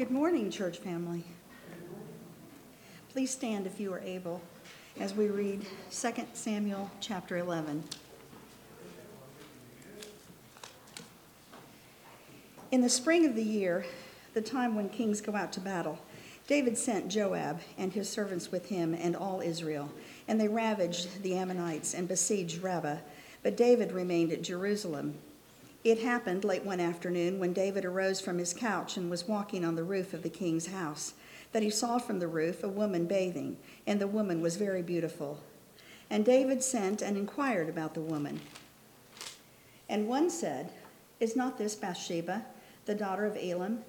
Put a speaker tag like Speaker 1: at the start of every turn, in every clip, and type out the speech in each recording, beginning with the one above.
Speaker 1: Good morning, church family. Please stand if you are able as we read 2 Samuel chapter 11. In the spring of the year, the time when kings go out to battle, David sent Joab and his servants with him and all Israel, and they ravaged the Ammonites and besieged Rabbah. But David remained at Jerusalem. It happened late one afternoon when David arose from his couch and was walking on the roof of the king's house that he saw from the roof a woman bathing, and the woman was very beautiful. And David sent and inquired about the woman. And one said, Is not this Bathsheba, the daughter of Elam,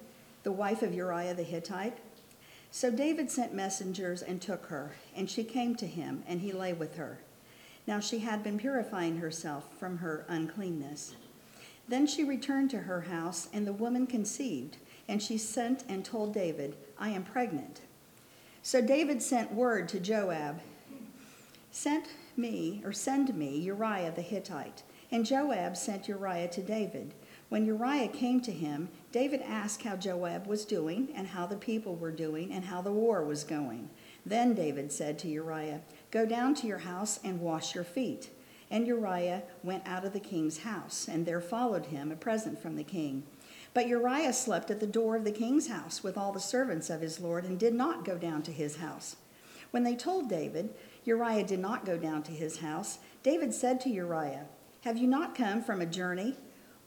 Speaker 1: the wife of Uriah the Hittite? So David sent messengers and took her, and she came to him, and he lay with her. Now she had been purifying herself from her uncleanness. Then she returned to her house, and the woman conceived, and she sent and told David, I am pregnant. So David sent word to Joab, Sent me, or send me, Uriah the Hittite. And Joab sent Uriah to David. When Uriah came to him, David asked how Joab was doing, and how the people were doing, and how the war was going. Then David said to Uriah, Go down to your house and wash your feet. And Uriah went out of the king's house, and there followed him a present from the king. But Uriah slept at the door of the king's house with all the servants of his lord, and did not go down to his house. When they told David, Uriah did not go down to his house, David said to Uriah, Have you not come from a journey?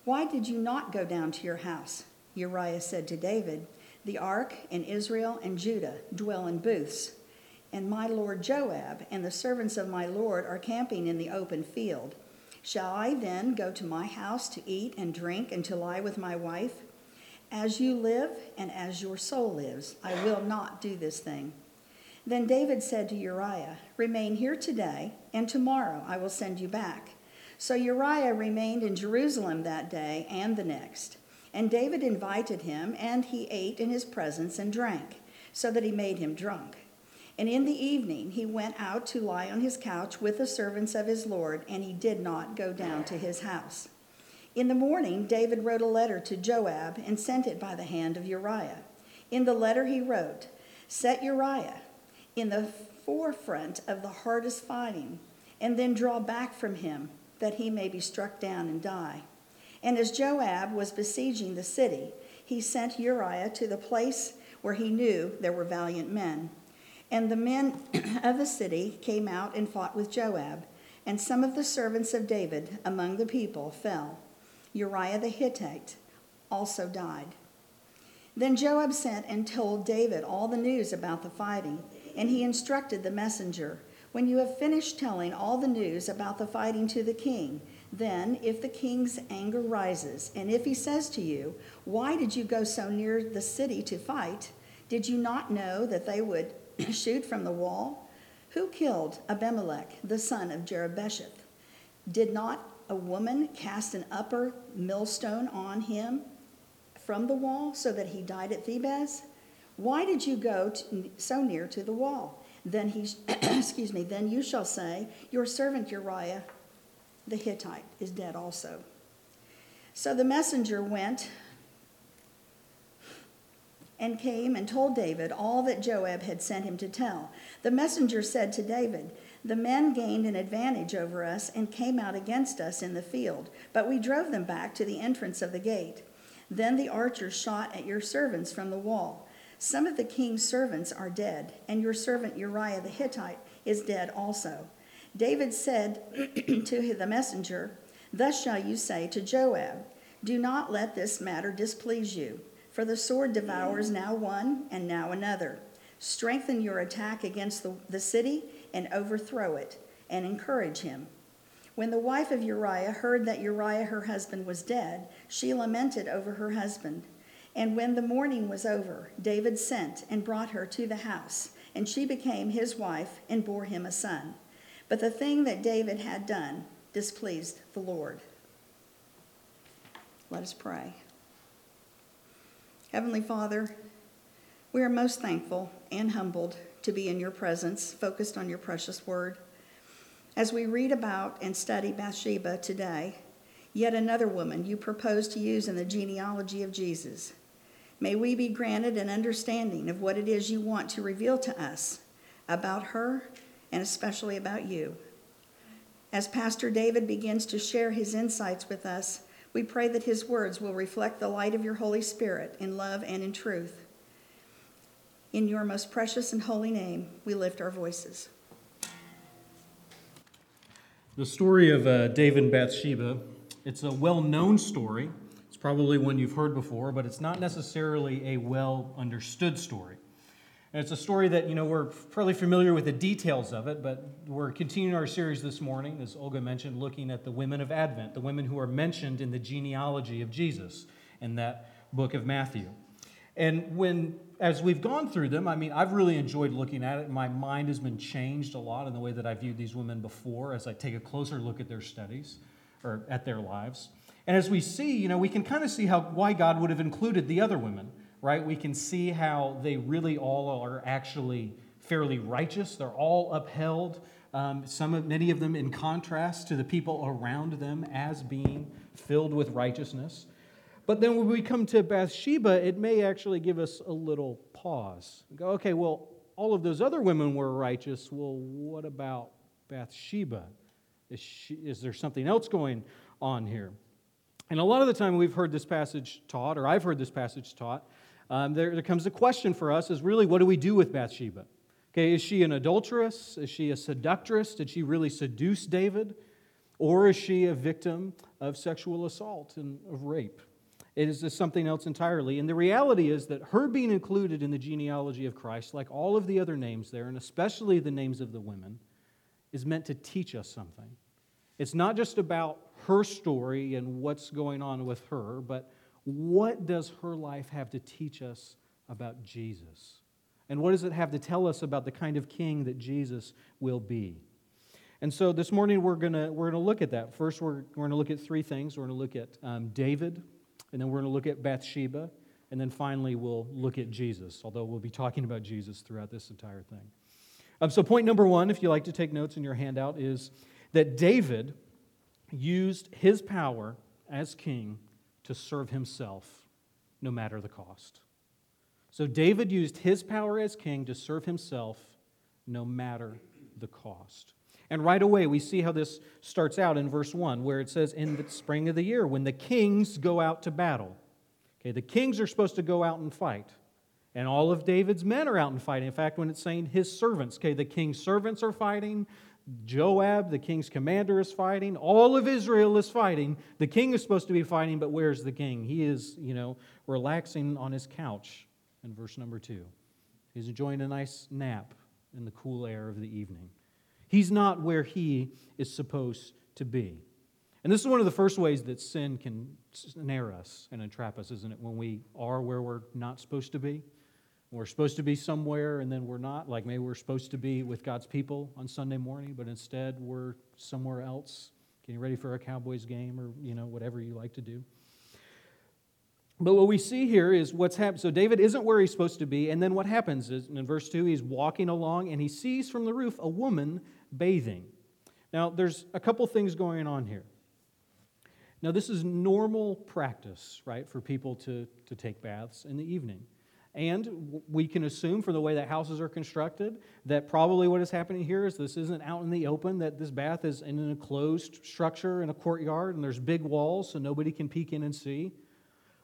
Speaker 1: Why did you not go down to your house? Uriah said to David, The ark and Israel and Judah dwell in booths and my lord Joab and the servants of my lord are camping in the open field. Shall I then go to my house to eat and drink and to lie with my wife? As you live and as your soul lives, I will not do this thing. Then David said to Uriah, Remain here today, and tomorrow I will send you back. So Uriah remained in Jerusalem that day and the next. And David invited him, and he ate in his presence and drank, so that he made him drunk. And in the evening he went out to lie on his couch with the servants of his Lord, and he did not go down to his house. In the morning, David wrote a letter to Joab and sent it by the hand of Uriah. In the letter he wrote, Set Uriah in the forefront of the hardest fighting, and then draw back from him, that he may be struck down and die. And as Joab was besieging the city, he sent Uriah to the place where he knew there were valiant men. And the men of the city came out and fought with Joab, and some of the servants of David among the people fell. Uriah the Hittite also died. Then Joab sent and told David all the news about the fighting, and he instructed the messenger When you have finished telling all the news about the fighting to the king, then, if the king's anger rises, and if he says to you, Why did you go so near the city to fight? Did you not know that they would shoot from the wall? Who killed Abimelech, the son of Jerubbesheth? Did not a woman cast an upper millstone on him from the wall so that he died at Thebez? Why did you go to, so near to the wall? Then he, excuse me, then you shall say, Your servant Uriah the Hittite is dead also. So the messenger went and came and told David all that Joab had sent him to tell. The messenger said to David, The men gained an advantage over us and came out against us in the field, but we drove them back to the entrance of the gate. Then the archers shot at your servants from the wall. Some of the king's servants are dead, and your servant Uriah the Hittite is dead also. David said to the messenger, Thus shall you say to Joab, Do not let this matter displease you for the sword devours now one and now another. Strengthen your attack against the, the city and overthrow it, and encourage him. When the wife of Uriah heard that Uriah her husband was dead, she lamented over her husband. And when the mourning was over, David sent and brought her to the house, and she became his wife and bore him a son. But the thing that David had done displeased the Lord. Let us pray. Heavenly Father, we are most thankful and humbled to be in your presence, focused on your precious word. As we read about and study Bathsheba today, yet another woman you propose to use in the genealogy of Jesus. May we be granted an understanding of what it is you want to reveal to us about her and especially about you. As Pastor David begins to share his insights with us, we pray that his words will reflect the light of your Holy Spirit in love and in truth. In your most precious and holy name, we lift our voices.
Speaker 2: The story of uh, David and Bathsheba, it's a well-known story. It's probably one you've heard before, but it's not necessarily a well understood story. And it's a story that, you know, we're fairly familiar with the details of it, but we're continuing our series this morning, as Olga mentioned, looking at the women of Advent, the women who are mentioned in the genealogy of Jesus in that book of Matthew. And when, as we've gone through them, I mean, I've really enjoyed looking at it. My mind has been changed a lot in the way that I viewed these women before as I take a closer look at their studies or at their lives. And as we see, you know, we can kind of see how why God would have included the other women right? We can see how they really all are actually fairly righteous. They're all upheld, um, some of, many of them in contrast to the people around them as being filled with righteousness. But then when we come to Bathsheba, it may actually give us a little pause. Go, okay, well, all of those other women were righteous. Well, what about Bathsheba? Is, she, is there something else going on here? And a lot of the time we've heard this passage taught, or I've heard this passage taught, um, there, there comes a question for us is really what do we do with Bathsheba? Okay, is she an adulteress? Is she a seductress? Did she really seduce David? Or is she a victim of sexual assault and of rape? It is something else entirely. And the reality is that her being included in the genealogy of Christ, like all of the other names there, and especially the names of the women, is meant to teach us something. It's not just about her story and what's going on with her, but what does her life have to teach us about Jesus? And what does it have to tell us about the kind of king that Jesus will be? And so this morning we're going to we're gonna look at that. First, we're, we're going to look at three things. We're going to look at um, David, and then we're going to look at Bathsheba, and then finally we'll look at Jesus, although we'll be talking about Jesus throughout this entire thing. Um, so, point number one, if you like to take notes in your handout, is that David used his power as king to serve himself no matter the cost. So David used his power as king to serve himself no matter the cost. And right away, we see how this starts out in verse 1, where it says, In the spring of the year, when the kings go out to battle. Okay, the kings are supposed to go out and fight. And all of David's men are out and fighting. In fact, when it's saying his servants, okay, the king's servants are fighting, Joab, the king's commander, is fighting. All of Israel is fighting. The king is supposed to be fighting, but where's the king? He is, you know, relaxing on his couch in verse number two. He's enjoying a nice nap in the cool air of the evening. He's not where he is supposed to be. And this is one of the first ways that sin can snare us and entrap us, isn't it? When we are where we're not supposed to be. We're supposed to be somewhere and then we're not. Like maybe we're supposed to be with God's people on Sunday morning, but instead we're somewhere else, getting ready for a Cowboys game or, you know, whatever you like to do. But what we see here is what's happened. So David isn't where he's supposed to be. And then what happens is in verse 2, he's walking along and he sees from the roof a woman bathing. Now, there's a couple things going on here. Now, this is normal practice, right, for people to, to take baths in the evening. And we can assume from the way that houses are constructed that probably what is happening here is this isn't out in the open, that this bath is in an enclosed structure in a courtyard and there's big walls so nobody can peek in and see.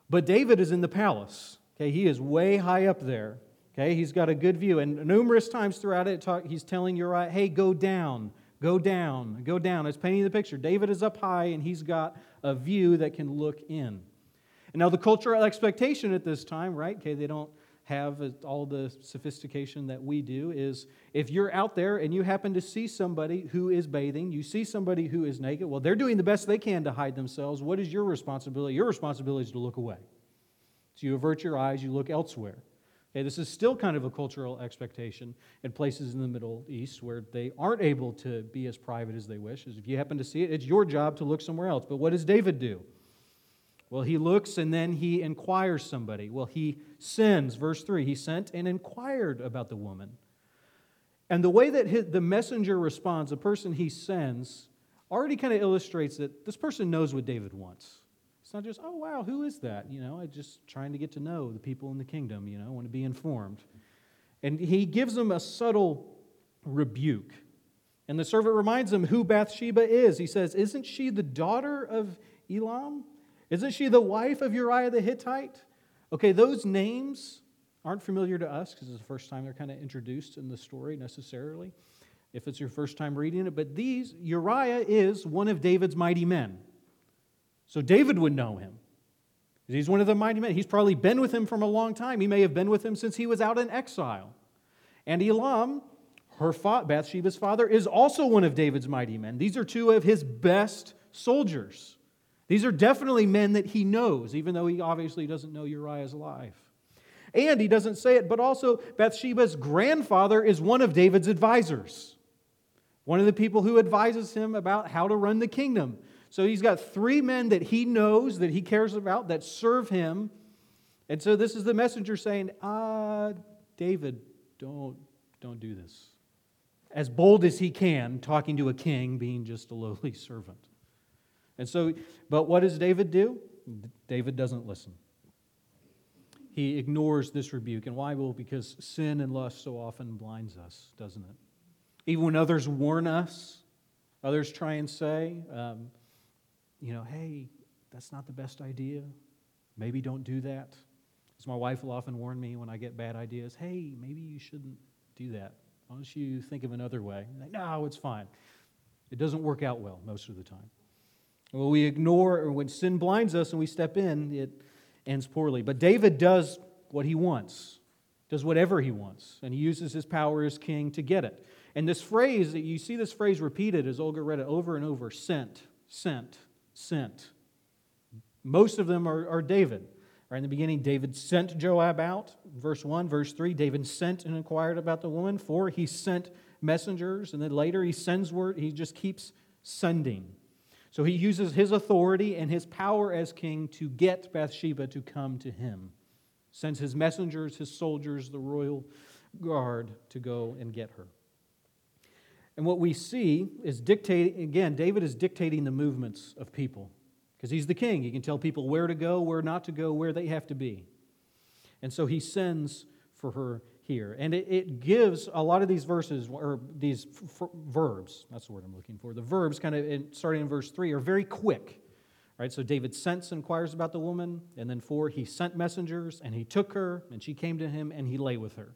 Speaker 2: But David is in the palace. Okay, he is way high up there. Okay, he's got a good view. And numerous times throughout it, he's telling Uriah, hey, go down, go down, go down. It's painting the picture. David is up high and he's got a view that can look in. Now, the cultural expectation at this time, right? Okay, they don't have all the sophistication that we do is if you're out there and you happen to see somebody who is bathing, you see somebody who is naked, well, they're doing the best they can to hide themselves. What is your responsibility? Your responsibility is to look away. So you avert your eyes, you look elsewhere. Okay, this is still kind of a cultural expectation in places in the Middle East where they aren't able to be as private as they wish. As if you happen to see it, it's your job to look somewhere else. But what does David do? Well, he looks and then he inquires somebody. Well, he sends, verse 3, he sent and inquired about the woman. And the way that the messenger responds, the person he sends, already kind of illustrates that this person knows what David wants. It's not just, oh, wow, who is that? You know, I'm just trying to get to know the people in the kingdom, you know, I want to be informed. And he gives them a subtle rebuke. And the servant reminds him who Bathsheba is. He says, Isn't she the daughter of Elam? Isn't she the wife of Uriah the Hittite? Okay, those names aren't familiar to us because it's the first time they're kind of introduced in the story necessarily, if it's your first time reading it. But these, Uriah is one of David's mighty men. So David would know him. He's one of the mighty men. He's probably been with him from a long time. He may have been with him since he was out in exile. And Elam, her fa- Bathsheba's father, is also one of David's mighty men. These are two of his best soldiers. These are definitely men that he knows, even though he obviously doesn't know Uriah's life. And he doesn't say it, but also Bathsheba's grandfather is one of David's advisors, one of the people who advises him about how to run the kingdom. So he's got three men that he knows, that he cares about, that serve him. And so this is the messenger saying, Ah, David, don't, don't do this. As bold as he can, talking to a king, being just a lowly servant. And so, but what does David do? David doesn't listen. He ignores this rebuke. And why? Well, because sin and lust so often blinds us, doesn't it? Even when others warn us, others try and say, um, you know, hey, that's not the best idea. Maybe don't do that. As my wife will often warn me when I get bad ideas, hey, maybe you shouldn't do that. Why don't you think of another way? Like, no, it's fine. It doesn't work out well most of the time. Well, we ignore, or when sin blinds us and we step in, it ends poorly. But David does what he wants, does whatever he wants, and he uses his power as king to get it. And this phrase, you see this phrase repeated as Olga read it over and over sent, sent, sent. Most of them are, are David. Right in the beginning, David sent Joab out. Verse 1. Verse 3, David sent and inquired about the woman. 4, he sent messengers. And then later, he sends word. He just keeps sending. So he uses his authority and his power as king to get Bathsheba to come to him. Sends his messengers, his soldiers, the royal guard to go and get her. And what we see is dictating, again, David is dictating the movements of people because he's the king. He can tell people where to go, where not to go, where they have to be. And so he sends for her here. And it, it gives a lot of these verses, or these f- verbs, that's the word I'm looking for. The verbs, kind of in, starting in verse 3, are very quick. Right, so David sends, inquires about the woman, and then four, he sent messengers, and he took her, and she came to him, and he lay with her.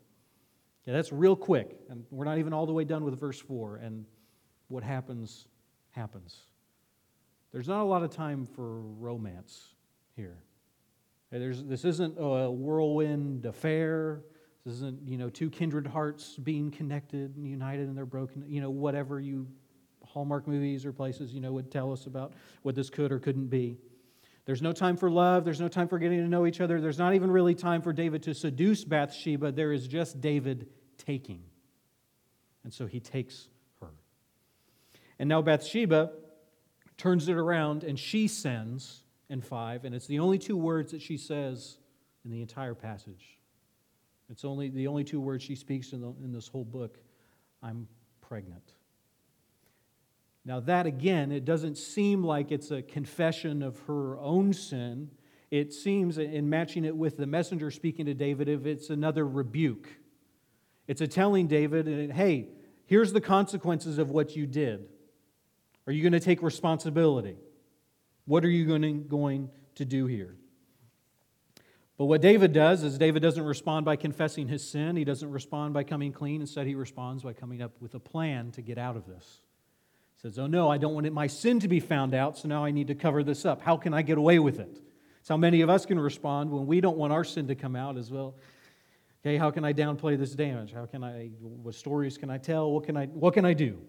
Speaker 2: Yeah, that's real quick. And we're not even all the way done with verse 4. And what happens, happens. There's not a lot of time for romance here. There's, this isn't a whirlwind affair. This isn't, you know, two kindred hearts being connected and united and they're broken, you know, whatever you Hallmark movies or places, you know, would tell us about what this could or couldn't be. There's no time for love. There's no time for getting to know each other. There's not even really time for David to seduce Bathsheba. There is just David taking. And so he takes her. And now Bathsheba turns it around and she sends in 5, and it's the only two words that she says in the entire passage. It's only the only two words she speaks in, the, in this whole book I'm pregnant. Now, that again, it doesn't seem like it's a confession of her own sin. It seems, in matching it with the messenger speaking to David, if it's another rebuke. It's a telling David, hey, here's the consequences of what you did. Are you going to take responsibility? What are you going to do here? But what David does is David doesn't respond by confessing his sin. He doesn't respond by coming clean. Instead, he responds by coming up with a plan to get out of this He says, Oh no, I don't want my sin to be found out, so now I need to cover this up. How can I get away with it? It's how many of us can respond when we don't want our sin to come out as well. Okay, how can I downplay this damage? How can I, what stories can I tell? What can I, what can I do?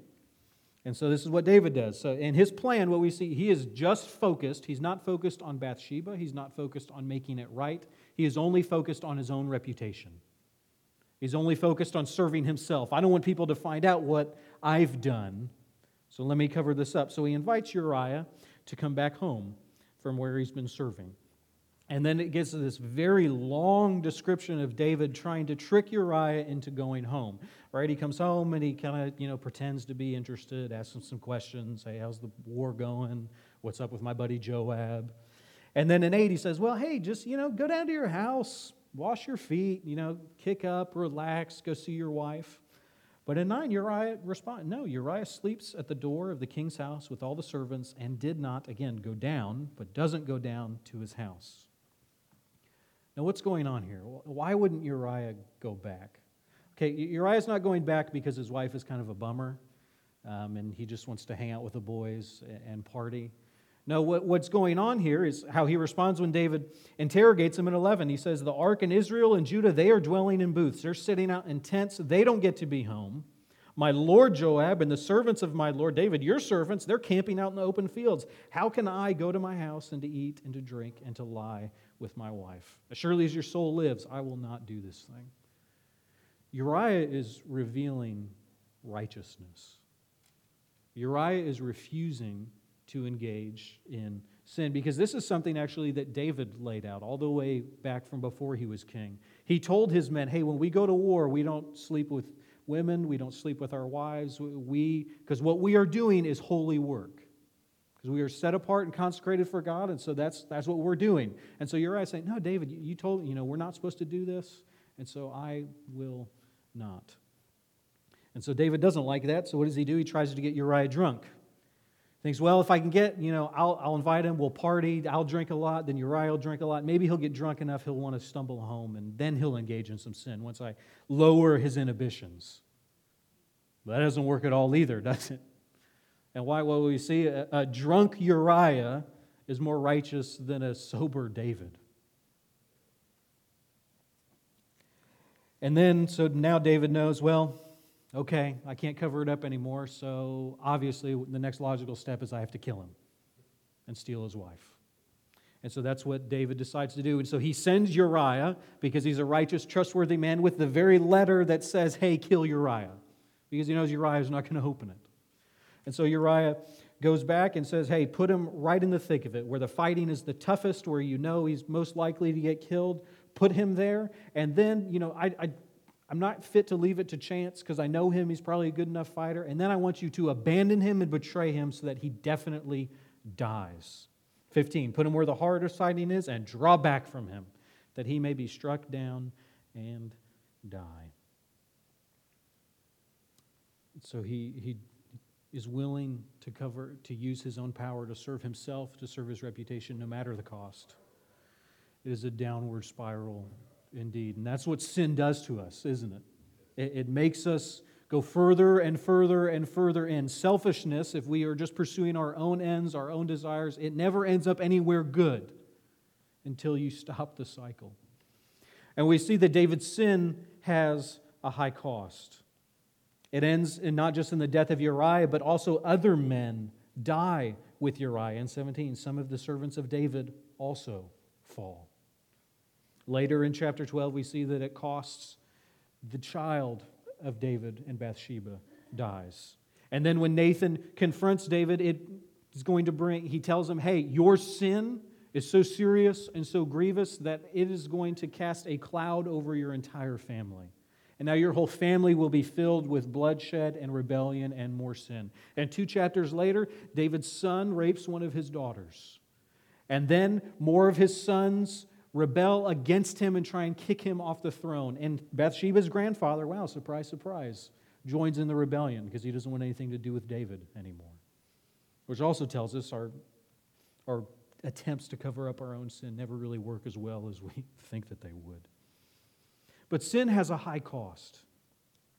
Speaker 2: And so this is what David does. So in his plan, what we see, he is just focused. He's not focused on Bathsheba. He's not focused on making it right. He is only focused on his own reputation. He's only focused on serving himself. I don't want people to find out what I've done. So let me cover this up. So he invites Uriah to come back home from where he's been serving. And then it gets to this very long description of David trying to trick Uriah into going home. Right? He comes home and he kind of, you know, pretends to be interested, asks him some questions. Hey, how's the war going? What's up with my buddy Joab? And then in 8, he says, Well, hey, just, you know, go down to your house, wash your feet, you know, kick up, relax, go see your wife. But in 9, Uriah responds, No, Uriah sleeps at the door of the king's house with all the servants and did not, again, go down, but doesn't go down to his house. Now, what's going on here? Why wouldn't Uriah go back? Okay, Uriah's not going back because his wife is kind of a bummer um, and he just wants to hang out with the boys and party. No, what, what's going on here is how he responds when David interrogates him in 11. He says, The ark and Israel and Judah, they are dwelling in booths. They're sitting out in tents. They don't get to be home. My Lord Joab and the servants of my Lord David, your servants, they're camping out in the open fields. How can I go to my house and to eat and to drink and to lie with my wife? As surely as your soul lives, I will not do this thing. Uriah is revealing righteousness. Uriah is refusing to engage in sin because this is something actually that David laid out all the way back from before he was king. He told his men, "Hey, when we go to war, we don't sleep with women, we don't sleep with our wives. We because what we are doing is holy work. Because we are set apart and consecrated for God, and so that's that's what we're doing. And so Uriah saying, "No, David, you told you know we're not supposed to do this, and so I will not." And so David doesn't like that. So what does he do? He tries to get Uriah drunk. Thinks, well, if I can get, you know, I'll, I'll invite him, we'll party, I'll drink a lot, then Uriah will drink a lot. Maybe he'll get drunk enough, he'll want to stumble home, and then he'll engage in some sin once I lower his inhibitions. But that doesn't work at all either, does it? And why? Well, we see a, a drunk Uriah is more righteous than a sober David. And then, so now David knows, well, okay, I can't cover it up anymore, so obviously the next logical step is I have to kill him and steal his wife. And so that's what David decides to do. And so he sends Uriah, because he's a righteous, trustworthy man, with the very letter that says, hey, kill Uriah, because he knows Uriah is not going to open it. And so Uriah goes back and says, hey, put him right in the thick of it, where the fighting is the toughest, where you know he's most likely to get killed. Put him there. And then, you know, I, I I'm not fit to leave it to chance because I know him. He's probably a good enough fighter. And then I want you to abandon him and betray him so that he definitely dies. 15. Put him where the harder fighting is and draw back from him that he may be struck down and die. So he, he is willing to cover, to use his own power to serve himself, to serve his reputation, no matter the cost. It is a downward spiral indeed. And that's what sin does to us, isn't it? It, it makes us go further and further and further in. Selfishness, if we are just pursuing our own ends, our own desires, it never ends up anywhere good until you stop the cycle. And we see that David's sin has a high cost. It ends in not just in the death of Uriah, but also other men die with Uriah. In 17, some of the servants of David also fall. Later in chapter 12, we see that it costs the child of David and Bathsheba dies. And then when Nathan confronts David, it is going to bring, he tells him, hey, your sin is so serious and so grievous that it is going to cast a cloud over your entire family. And now your whole family will be filled with bloodshed and rebellion and more sin. And two chapters later, David's son rapes one of his daughters. And then more of his sons rebel against him and try and kick him off the throne. And Bathsheba's grandfather, wow, surprise, surprise, joins in the rebellion because he doesn't want anything to do with David anymore. Which also tells us our, our attempts to cover up our own sin never really work as well as we think that they would. But sin has a high cost.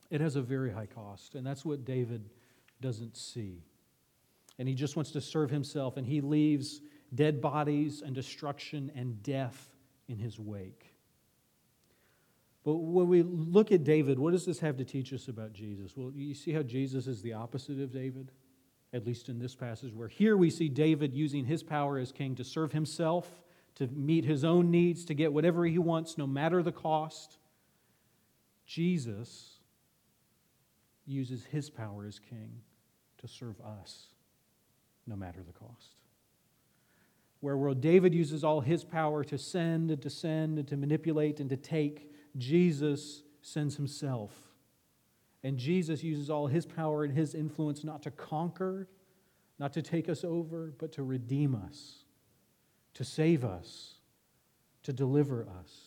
Speaker 2: It has a very high cost, and that's what David doesn't see. And he just wants to serve himself, and he leaves dead bodies and destruction and death in his wake. But when we look at David, what does this have to teach us about Jesus? Well, you see how Jesus is the opposite of David, at least in this passage, where here we see David using his power as king to serve himself, to meet his own needs, to get whatever he wants, no matter the cost. Jesus uses his power as king to serve us, no matter the cost where, David uses all his power to send and to send and to manipulate and to take, Jesus sends himself. And Jesus uses all his power and his influence not to conquer, not to take us over, but to redeem us, to save us, to deliver us.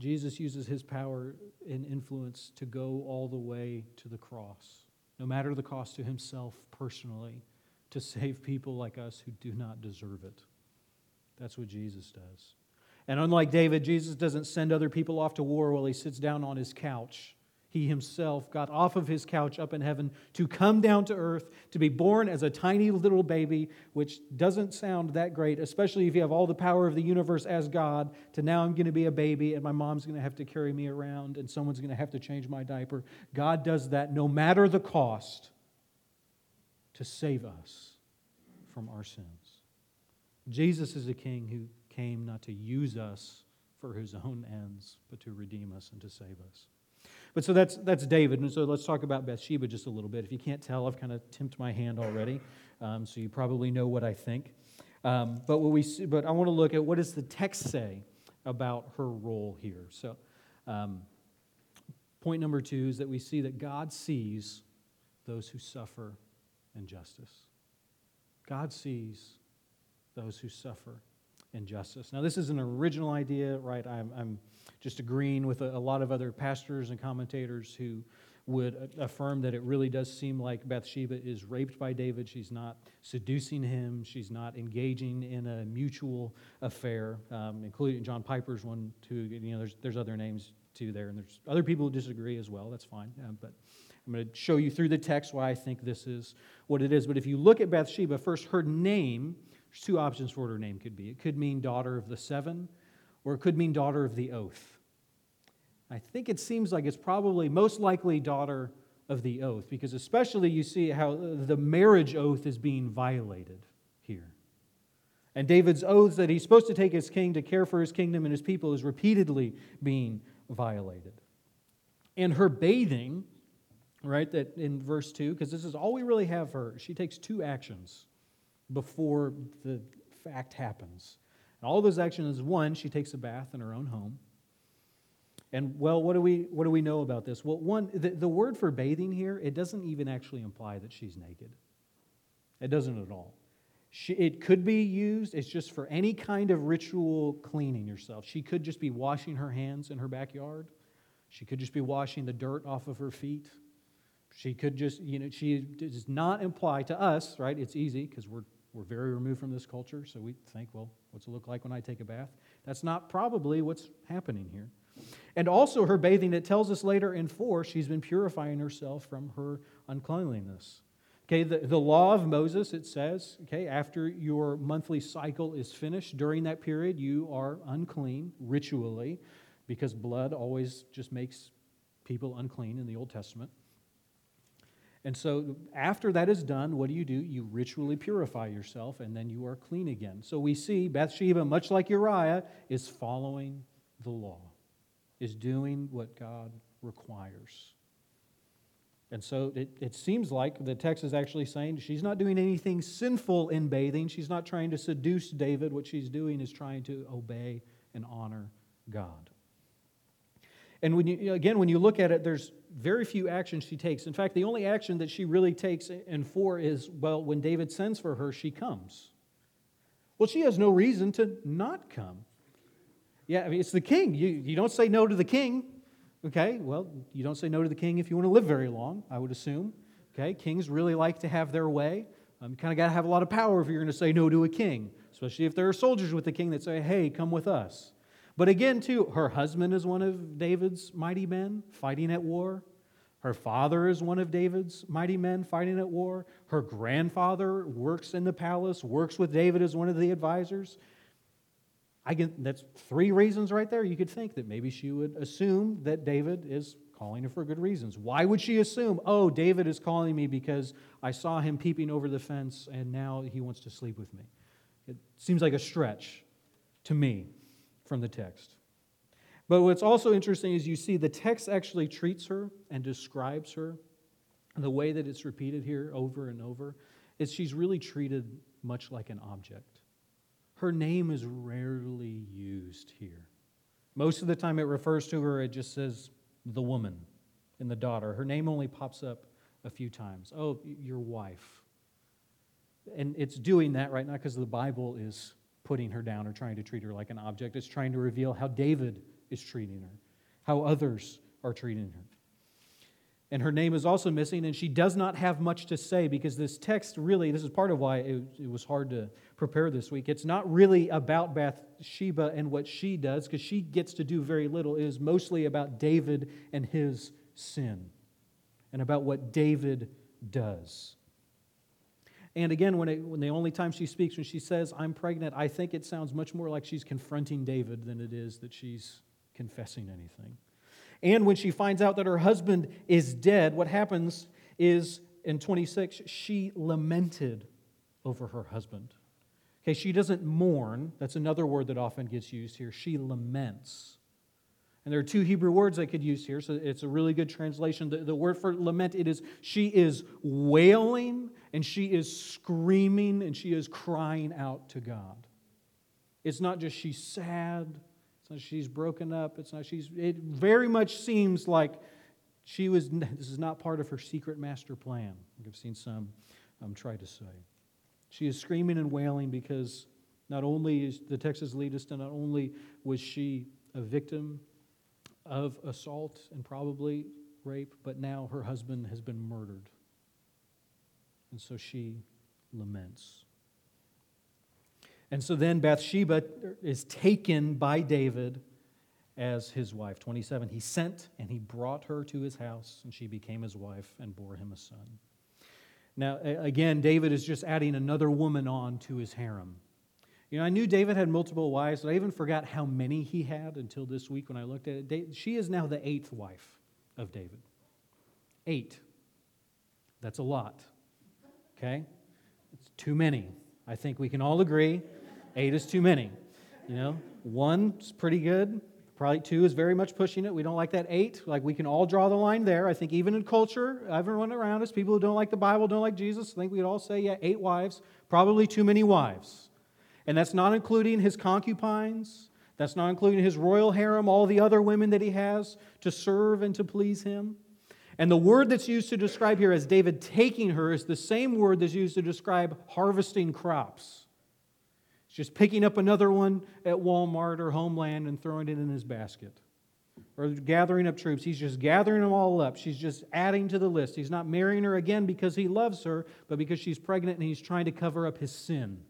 Speaker 2: Jesus uses his power and influence to go all the way to the cross, no matter the cost to himself personally, to save people like us who do not deserve it. That's what Jesus does. And unlike David, Jesus doesn't send other people off to war while he sits down on his couch. He himself got off of his couch up in heaven to come down to earth, to be born as a tiny little baby, which doesn't sound that great, especially if you have all the power of the universe as God, to now I'm going to be a baby and my mom's going to have to carry me around and someone's going to have to change my diaper. God does that no matter the cost to save us from our sins. Jesus is a king who came not to use us for his own ends, but to redeem us and to save us. But so that's, that's David. And so let's talk about Bathsheba just a little bit. If you can't tell, I've kind of tipped my hand already, um, so you probably know what I think. Um, but, what we see, but I want to look at what does the text say about her role here. So um, point number two is that we see that God sees those who suffer injustice. God sees those who suffer injustice. Now, this is an original idea, right? I'm, I'm just agreeing with a, a, lot of other pastors and commentators who would affirm that it really does seem like Bathsheba is raped by David. She's not seducing him, she's not engaging in a mutual affair, um, including John Piper's one, too. You know, there's, there's other names too there, and there's other people who disagree as well. That's fine. Um, but I'm going to show you through the text why I think this is what it is. But if you look at Bathsheba, first, her name there's two options for what her name could be. It could mean daughter of the seven, or it could mean daughter of the oath. I think it seems like it's probably most likely daughter of the oath, because especially you see how the marriage oath is being violated here. And David's oaths that he's supposed to take as king to care for his kingdom and his people is repeatedly being violated. And her bathing, right, that in verse 2, because this is all we really have her, she takes two actions before the fact happens. And all those actions is one, she takes a bath in her own home. And well, what do we what do we know about this? Well, one, the, the word for bathing here, it doesn't even actually imply that she's naked. It doesn't at all. She, it could be used, it's just for any kind of ritual cleaning yourself. She could just be washing her hands in her backyard. She could just be washing the dirt off of her feet. She could just, you know, she does not imply to us, right? It's easy because we're we're very removed from this culture, so we think, well, what's it look like when I take a bath? That's not probably what's happening here. And also, her bathing, it tells us later in 4, she's been purifying herself from her uncleanliness. Okay, the, the law of Moses, it says, okay, after your monthly cycle is finished, during that period, you are unclean ritually, because blood always just makes people unclean in the Old Testament. And so, after that is done, what do you do? You ritually purify yourself, and then you are clean again. So, we see Bathsheba, much like Uriah, is following the law, is doing what God requires. And so, it, it seems like the text is actually saying she's not doing anything sinful in bathing. She's not trying to seduce David. What she's doing is trying to obey and honor God. And when you, again, when you look at it, there's very few actions she takes. In fact, the only action that she really takes in four is, well, when David sends for her, she comes. Well, she has no reason to not come. Yeah, I mean, it's the king. You, you don't say no to the king. Okay, well, you don't say no to the king if you want to live very long, I would assume. Okay, kings really like to have their way. Um, you kind of got to have a lot of power if you're going to say no to a king, especially if there are soldiers with the king that say, hey, come with us. But again, too, her husband is one of David's mighty men fighting at war. Her father is one of David's mighty men fighting at war. Her grandfather works in the palace, works with David as one of the advisors. I get, that's three reasons right there. You could think that maybe she would assume that David is calling her for good reasons. Why would she assume, oh, David is calling me because I saw him peeping over the fence and now he wants to sleep with me? It seems like a stretch to me from the text. But what's also interesting is you see the text actually treats her and describes her And the way that it's repeated here over and over is she's really treated much like an object. Her name is rarely used here. Most of the time it refers to her, it just says the woman and the daughter. Her name only pops up a few times. Oh, your wife. And it's doing that right now because the Bible is putting her down or trying to treat her like an object. It's trying to reveal how David is treating her, how others are treating her. And her name is also missing, and she does not have much to say because this text really, this is part of why it, it was hard to prepare this week. It's not really about Bathsheba and what she does because she gets to do very little. It is mostly about David and his sin and about what David does. And again, when, it, when the only time she speaks, when she says, I'm pregnant, I think it sounds much more like she's confronting David than it is that she's confessing anything. And when she finds out that her husband is dead, what happens is in 26, she lamented over her husband. Okay, she doesn't mourn. That's another word that often gets used here. She laments. And there are two Hebrew words I could use here, so it's a really good translation. The, the word for lament, it is she is wailing and she is screaming and she is crying out to God. It's not just she's sad, it's not she's broken up, it's not she's it very much seems like she was this is not part of her secret master plan. I've seen some um, try to say. She is screaming and wailing because not only is the Texas lead us to not only was she a victim of assault and probably rape, but now her husband has been murdered. And so she laments. And so then Bathsheba is taken by David as his wife. 27. He sent and he brought her to his house, and she became his wife and bore him a son. Now, again, David is just adding another woman on to his harem. You know, I knew David had multiple wives, but I even forgot how many he had until this week when I looked at it. She is now the eighth wife of David. Eight. That's a lot. Okay? It's too many. I think we can all agree eight is too many. You know, one is pretty good. Probably two is very much pushing it. We don't like that eight. Like we can all draw the line there. I think even in culture, everyone around us, people who don't like the Bible, don't like Jesus, I think we'd all say, yeah, eight wives, probably too many wives. And that's not including his concubines. That's not including his royal harem, all the other women that he has to serve and to please him. And the word that's used to describe here as David taking her is the same word that's used to describe harvesting crops. It's just picking up another one at Walmart or Homeland and throwing it in his basket. Or gathering up troops. He's just gathering them all up. She's just adding to the list. He's not marrying her again because he loves her, but because she's pregnant and he's trying to cover up his sin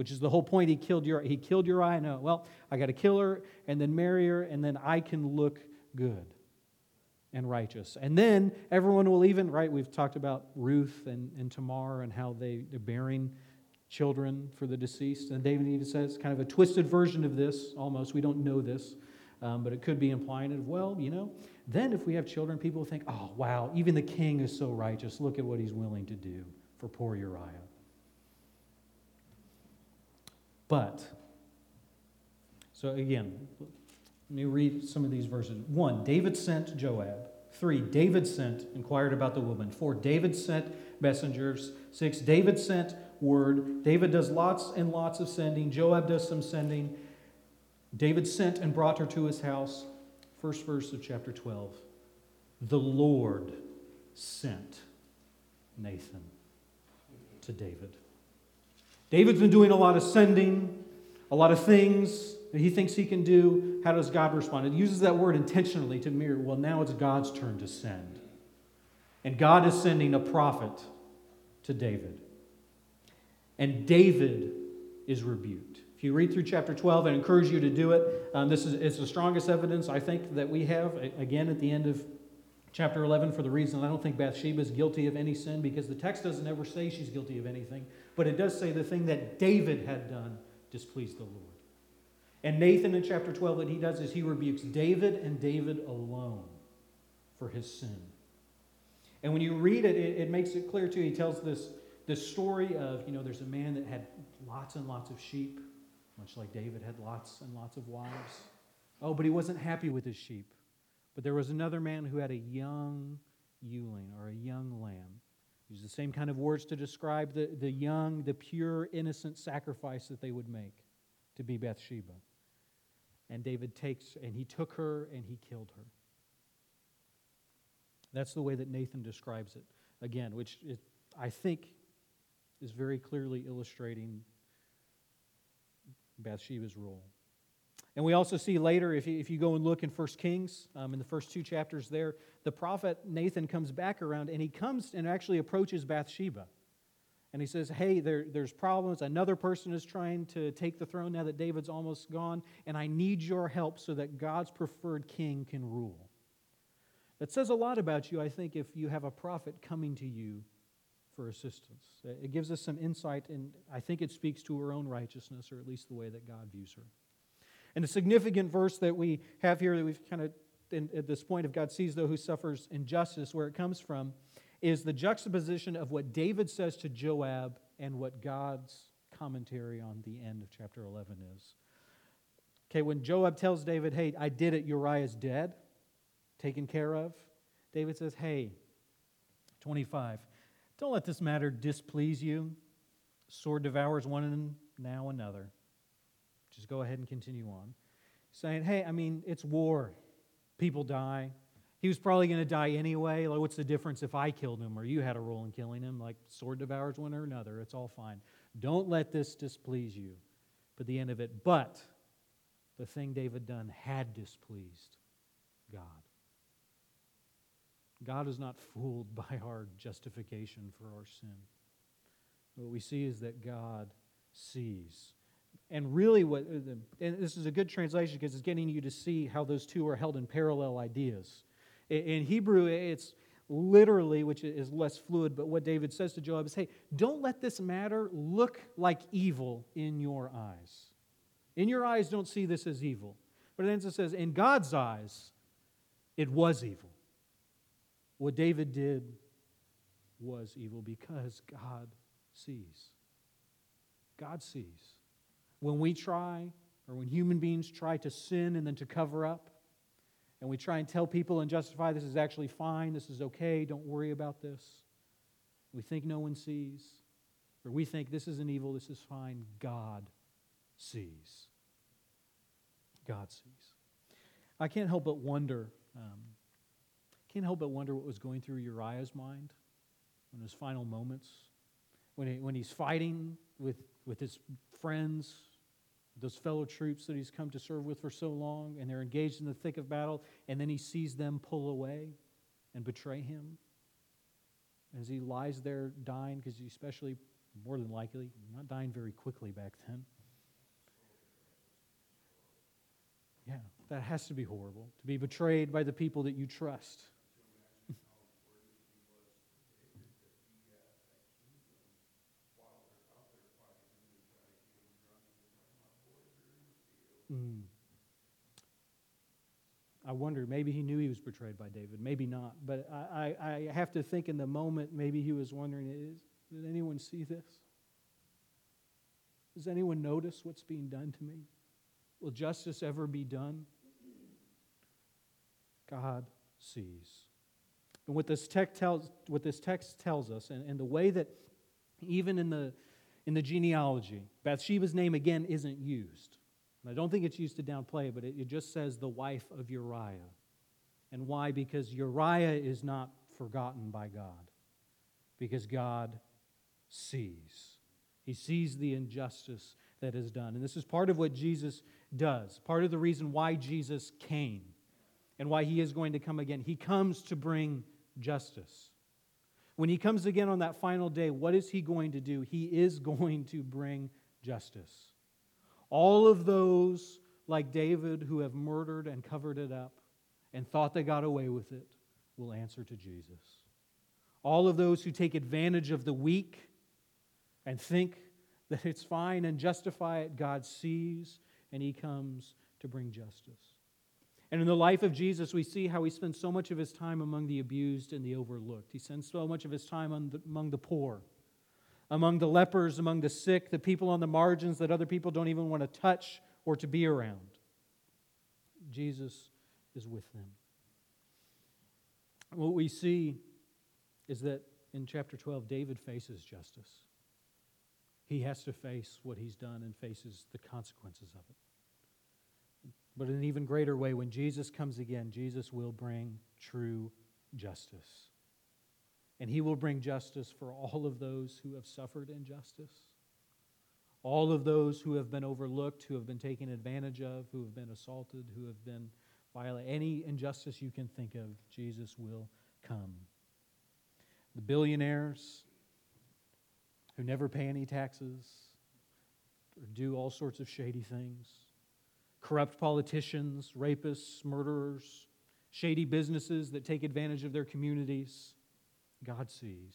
Speaker 2: which is the whole point. He killed Uriah. He killed Uriah. No, well, I got to kill her and then marry her, and then I can look good and righteous. And then everyone will even, right, we've talked about Ruth and, and Tamar and how they, they're bearing children for the deceased. And David even says kind of a twisted version of this, almost. We don't know this, um, but it could be implying of, well, you know, then if we have children, people think, oh, wow, even the king is so righteous. Look at what he's willing to do for poor Uriah. But, so again, let me read some of these verses. One, David sent Joab. Three, David sent, inquired about the woman. Four, David sent messengers. Six, David sent word. David does lots and lots of sending. Joab does some sending. David sent and brought her to his house. First verse of chapter 12. The Lord sent Nathan to David. David's been doing a lot of sending, a lot of things that he thinks he can do. How does God respond? It uses that word intentionally to mirror, well, now it's God's turn to send. And God is sending a prophet to David. And David is rebuked. If you read through chapter 12, I encourage you to do it. Um, this is it's the strongest evidence I think that we have. Again, at the end of chapter 11, for the reason I don't think Bathsheba is guilty of any sin, because the text doesn't ever say she's guilty of anything. But it does say the thing that David had done displeased the Lord. And Nathan in chapter 12, what he does is he rebukes David and David alone for his sin. And when you read it, it, it makes it clear too. He tells this, this story of, you know, there's a man that had lots and lots of sheep, much like David had lots and lots of wives. Oh, but he wasn't happy with his sheep. But there was another man who had a young ewe or a young lamb. Use the same kind of words to describe the, the young, the pure, innocent sacrifice that they would make to be Bathsheba. And David takes, and he took her and he killed her. That's the way that Nathan describes it. Again, which is, I think is very clearly illustrating Bathsheba's role. And we also see later, if you, if you go and look in 1 Kings, um, in the first two chapters there, the prophet Nathan comes back around and he comes and actually approaches Bathsheba. And he says, Hey, there, there's problems. Another person is trying to take the throne now that David's almost gone, and I need your help so that God's preferred king can rule. That says a lot about you, I think, if you have a prophet coming to you for assistance. It gives us some insight, and I think it speaks to her own righteousness, or at least the way that God views her. And a significant verse that we have here that we've kind of, at this point, of God sees though who suffers injustice, where it comes from, is the juxtaposition of what David says to Joab and what God's commentary on the end of chapter 11 is. Okay, when Joab tells David, hey, I did it, Uriah's dead, taken care of, David says, hey, 25, don't let this matter displease you. Sword devours one and now another. Just go ahead and continue on. Saying, hey, I mean, it's war. People die. He was probably going to die anyway. Like, what's the difference if I killed him or you had a role in killing him? Like, sword devours one or another. It's all fine. Don't let this displease you. But the end of it, but the thing David done had displeased God. God is not fooled by our justification for our sin. What we see is that God sees. And really, what, uh, and this is a good translation because it's getting you to see how those two are held in parallel ideas. In Hebrew, it's literally, which is less fluid, but what David says to Joab is hey, don't let this matter look like evil in your eyes. In your eyes, don't see this as evil. But it says, in God's eyes, it was evil. What David did was evil because God sees. God sees. When we try, or when human beings try to sin and then to cover up, and we try and tell people and justify this is actually fine, this is okay, don't worry about this. We think no one sees, or we think this isn't evil, this is fine. God sees. God sees. I can't help but wonder. Um, can't help but wonder what was going through Uriah's mind in his final moments, when, he, when he's fighting with, with his friends, those fellow troops that he's come to serve with for so long, and they're engaged in the thick of battle, and then he sees them pull away and betray him. As he lies there dying, because especially, more than likely, not dying very quickly back then. Yeah, that has to be horrible, to be betrayed by the people that you trust. I wonder, maybe he knew he was betrayed by David, maybe not. But I, I, I have to think in the moment, maybe he was wondering, is, did anyone see this? Does anyone notice what's being done to me? Will justice ever be done? God sees. And what this text tells, what this text tells us, and, and the way that even in the, in the genealogy, Bathsheba's name again isn't used. And I don't think it's used to downplay but it, it just says the wife of Uriah. And why? Because Uriah is not forgotten by God, because God sees. He sees the injustice that is done. And this is part of what Jesus does, part of the reason why Jesus came and why he is going to come again. He comes to bring justice. When he comes again on that final day, what is he going to do? He is going to bring justice. All of those, like David, who have murdered and covered it up and thought they got away with it, will answer to Jesus. All of those who take advantage of the weak and think that it's fine and justify it, God sees and he comes to bring justice. And in the life of Jesus, we see how he spends so much of his time among the abused and the overlooked. He spends so much of his time among the poor among the lepers, among the sick, the people on the margins that other people don't even want to touch or to be around. Jesus is with them. What we see is that in chapter 12, David faces justice. He has to face what he's done and faces the consequences of it. But in an even greater way, when Jesus comes again, Jesus will bring true justice. And he will bring justice for all of those who have suffered injustice, all of those who have been overlooked, who have been taken advantage of, who have been assaulted, who have been violated. Any injustice you can think of, Jesus will come. The billionaires who never pay any taxes or do all sorts of shady things, corrupt politicians, rapists, murderers, shady businesses that take advantage of their communities, God sees.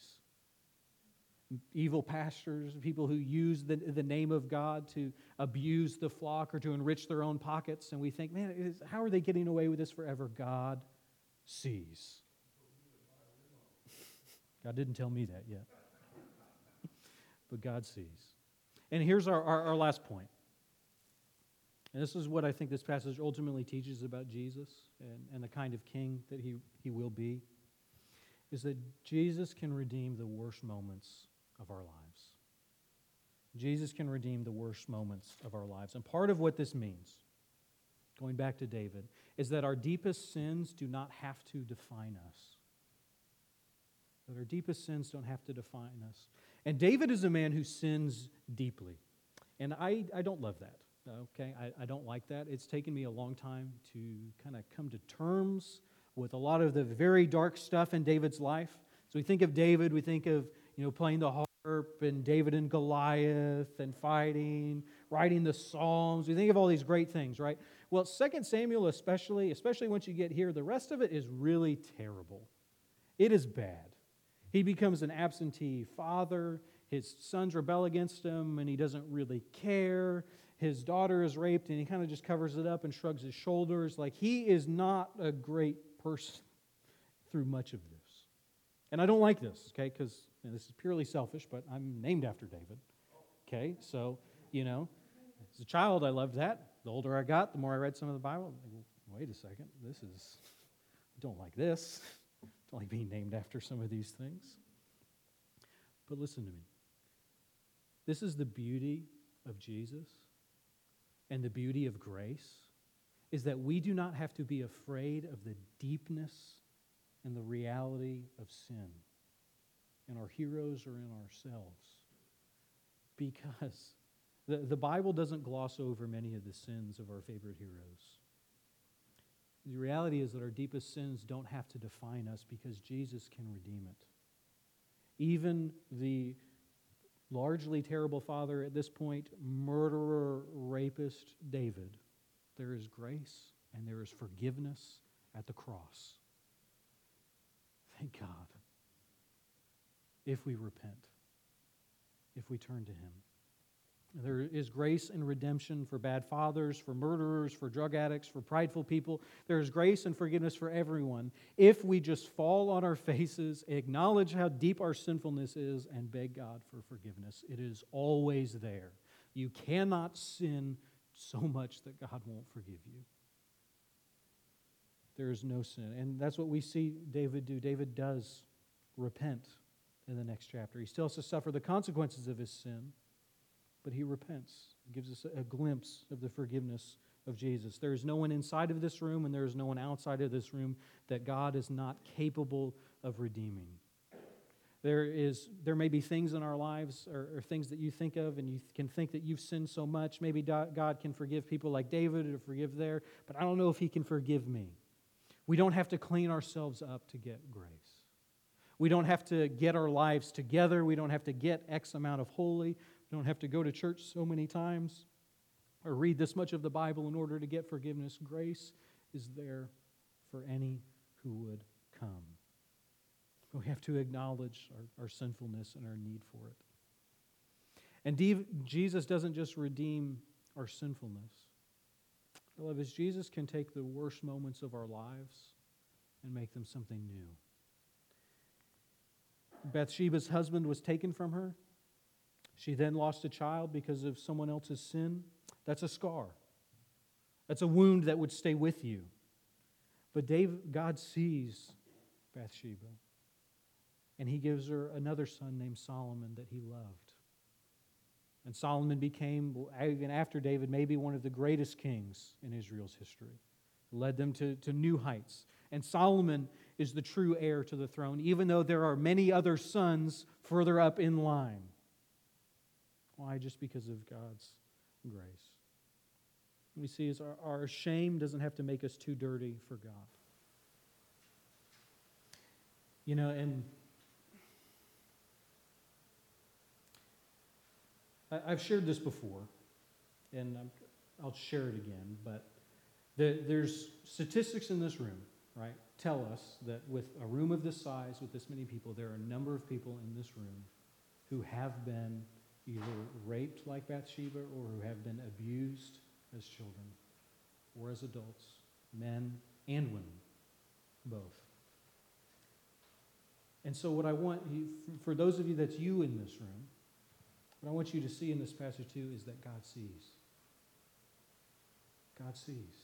Speaker 2: Evil pastors, people who use the, the name of God to abuse the flock or to enrich their own pockets, and we think, man, is, how are they getting away with this forever? God sees. God didn't tell me that yet. but God sees. And here's our, our, our last point. And this is what I think this passage ultimately teaches about Jesus and, and the kind of king that he, he will be is that Jesus can redeem the worst moments of our lives. Jesus can redeem the worst moments of our lives. And part of what this means, going back to David, is that our deepest sins do not have to define us. That our deepest sins don't have to define us. And David is a man who sins deeply. And I, I don't love that. Okay, I, I don't like that. It's taken me a long time to kind of come to terms with a lot of the very dark stuff in David's life. So we think of David, we think of you know playing the harp and David and Goliath and fighting, writing the Psalms. We think of all these great things, right? Well, 2 Samuel especially, especially once you get here, the rest of it is really terrible. It is bad. He becomes an absentee father. His sons rebel against him, and he doesn't really care his daughter is raped and he kind of just covers it up and shrugs his shoulders. Like he is not a great person through much of this. And I don't like this, okay, because this is purely selfish, but I'm named after David. Okay, so, you know, as a child, I loved that. The older I got, the more I read some of the Bible. Wait a second, this is, I don't like this. I don't like being named after some of these things. But listen to me. This is the beauty of Jesus and the beauty of grace is that we do not have to be afraid of the deepness and the reality of sin in our heroes or in ourselves. Because the, the Bible doesn't gloss over many of the sins of our favorite heroes. The reality is that our deepest sins don't have to define us because Jesus can redeem it. Even the largely terrible father at this point, murderer, rapist David, there is grace and there is forgiveness at the cross. Thank God. If we repent, if we turn to Him. There is grace and redemption for bad fathers, for murderers, for drug addicts, for prideful people. There is grace and forgiveness for everyone if we just fall on our faces, acknowledge how deep our sinfulness is, and beg God for forgiveness. It is always there. You cannot sin so much that God won't forgive you. There is no sin. And that's what we see David do. David does repent in the next chapter. He still has to suffer the consequences of his sin but he repents. He gives us a glimpse of the forgiveness of Jesus. There is no one inside of this room and there is no one outside of this room that God is not capable of redeeming. There, is, there may be things in our lives or, or things that you think of and you can think that you've sinned so much. Maybe God can forgive people like David or forgive there, but I don't know if he can forgive me. We don't have to clean ourselves up to get grace. We don't have to get our lives together. We don't have to get X amount of holy. We don't have to go to church so many times or read this much of the Bible in order to get forgiveness. Grace is there for any who would come. We have to acknowledge our, our sinfulness and our need for it. And Jesus doesn't just redeem our sinfulness. Beloved, is Jesus can take the worst moments of our lives and make them something new. Bathsheba's husband was taken from her. She then lost a child because of someone else's sin. That's a scar. That's a wound that would stay with you. But Dave, God sees Bathsheba, and he gives her another son named Solomon that he loved. And Solomon became, even after David, maybe one of the greatest kings in Israel's history. Led them to, to new heights. And Solomon is the true heir to the throne, even though there are many other sons further up in line. Why? Just because of God's grace. We see is our, our shame doesn't have to make us too dirty for God. You know, and I've shared this before, and I'll share it again, but the, there's statistics in this room, right, tell us that with a room of this size, with this many people, there are a number of people in this room who have been either raped like Bathsheba or who have been abused as children or as adults, men and women, both. And so, what I want for those of you that's you in this room, what I want you to see in this passage too is that God sees. God sees.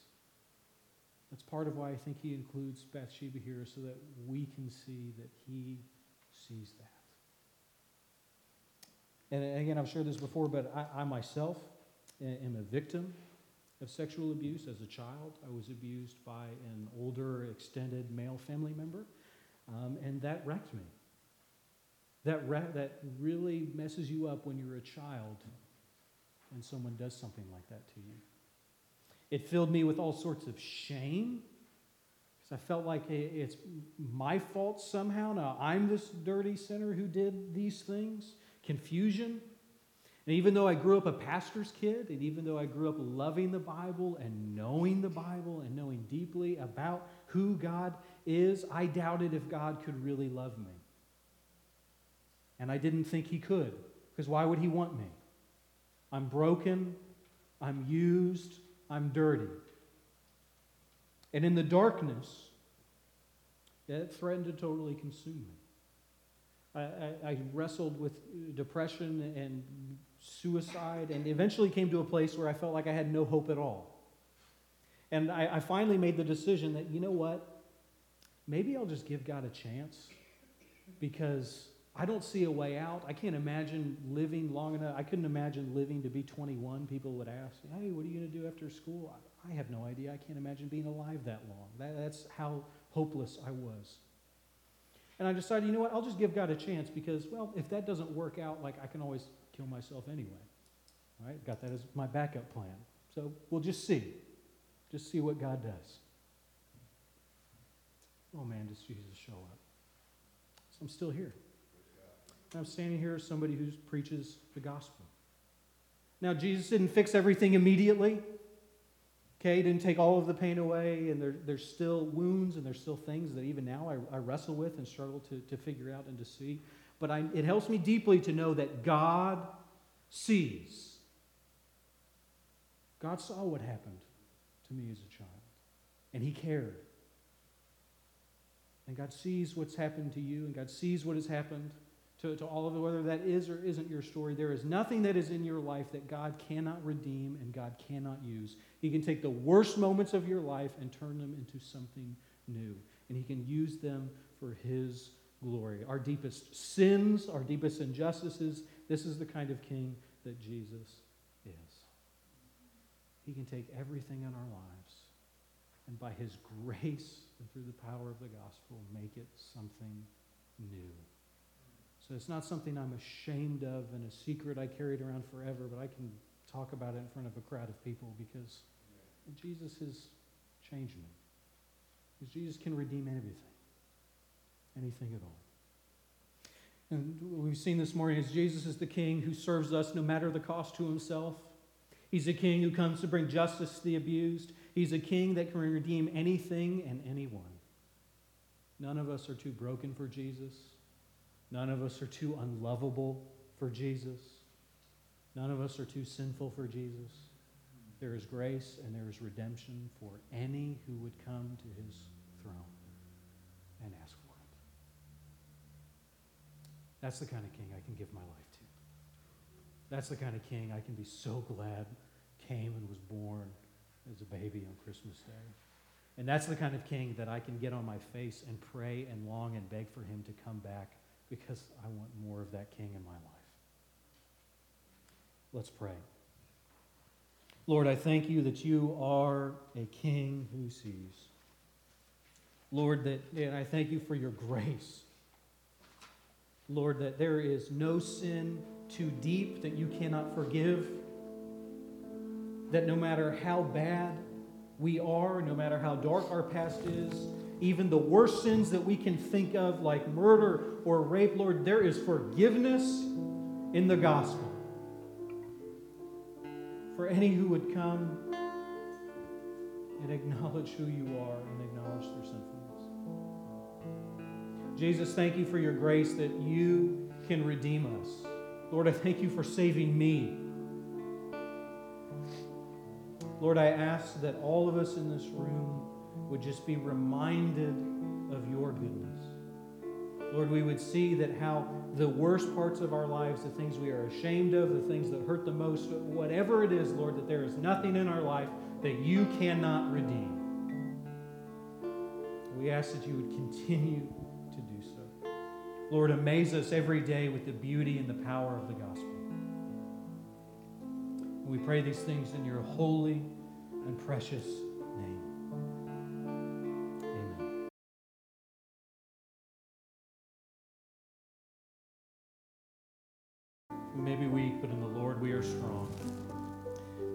Speaker 2: That's part of why I think he includes Bathsheba here so that we can see that he sees that. And again, I've shared this before, but I, I myself am a victim of sexual abuse as a child. I was abused by an older, extended male family member, um, and that wrecked me. That, re- that really messes you up when you're a child and someone does something like that to you. It filled me with all sorts of shame because I felt like it's my fault somehow. Now I'm this dirty sinner who did these things. Confusion. And even though I grew up a pastor's kid, and even though I grew up loving the Bible and knowing the Bible and knowing deeply about who God is, I doubted if God could really love me. And I didn't think He could, because why would He want me? I'm broken, I'm used, I'm dirty. And in the darkness, it threatened to totally consume me. I, I, I, wrestled with uh, depression and suicide and eventually came to a place where I felt like I had no hope at all. And I, I finally made the decision that, you know what? Maybe I'll just give God a chance because I don't see a way out. I can't imagine living long enough. I couldn't imagine living to be 21. People would ask, hey, what are you going to do after school? I, I have no idea. I can't imagine being alive that long. That, that's how hopeless I was. And I decided, you know what? I'll just give God a chance because, well, if that doesn't work out, like I can always kill myself anyway. All right? Got that as my backup plan. So we'll just see. Just see what God does. Oh man, does Jesus show up? So I'm still here. I'm standing here as somebody who preaches the gospel. Now, Jesus didn't fix everything immediately. Okay, didn't take all of the pain away, and there, there's still wounds and there's still things that even now I, I wrestle with and struggle to, to figure out and to see. But I, it helps me deeply to know that God sees. God saw what happened to me as a child, and He cared. And God sees what's happened to you, and God sees what has happened to, to all of it, whether that is or isn't your story. There is nothing that is in your life that God cannot redeem and God cannot use. He can take the worst moments of your life and turn them into something new. And He can use them for His glory. Our deepest sins, our deepest injustices, this is the kind of king that Jesus is. He can take everything in our lives and by His grace and through the power of the gospel make it something new. So it's not something I'm ashamed of and a secret I carried around forever, but I can talk about it in front of a crowd of people because Jesus has changed me. Because Jesus can redeem everything, anything at all. And we've seen this morning is Jesus is the king who serves us no matter the cost to himself. He's a king who comes to bring justice to the abused. He's a king that can redeem anything and anyone. None of us are too broken for Jesus. None of us are too unlovable for Jesus. None of us are too sinful for Jesus. There is grace and there is redemption for any who would come to his throne and ask for it. That's the kind of king I can give my life to. That's the kind of king I can be so glad came and was born as a baby on Christmas Day. And that's the kind of king that I can get on my face and pray and long and beg for him to come back because I want more of that king in my life. Let's pray. Lord, I thank you that you are a king who sees. Lord, that and I thank you for your grace. Lord, that there is no sin too deep that you cannot forgive. That no matter how bad we are, no matter how dark our past is, even the worst sins that we can think of, like murder or rape, Lord, there is forgiveness in the gospel. For any who would come and acknowledge who you are and acknowledge their sinfulness. Jesus, thank you for your grace that you can redeem us. Lord, I thank you for saving me. Lord, I ask that all of us in this room would just be reminded of your goodness. Lord, we would see that how the worst parts of our lives, the things we are ashamed of, the things that hurt the most, whatever it is, Lord, that there is nothing in our life that you cannot redeem. We ask that you would continue to do so. Lord, amaze us every day with the beauty and the power of the gospel. We pray these things in your holy and precious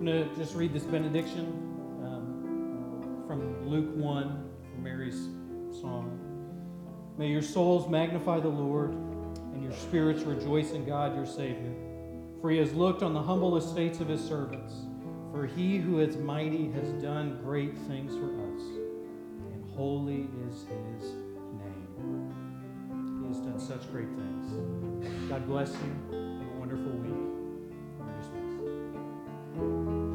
Speaker 2: going to just read this benediction um, from Luke 1, from Mary's song. May your souls magnify the Lord, and your spirits rejoice in God your Savior. For he has looked on the humble estates of his servants. For he who is mighty has done great things for us, and holy is his name. He has done such great things. God bless you. Have a wonderful week. Dismissed.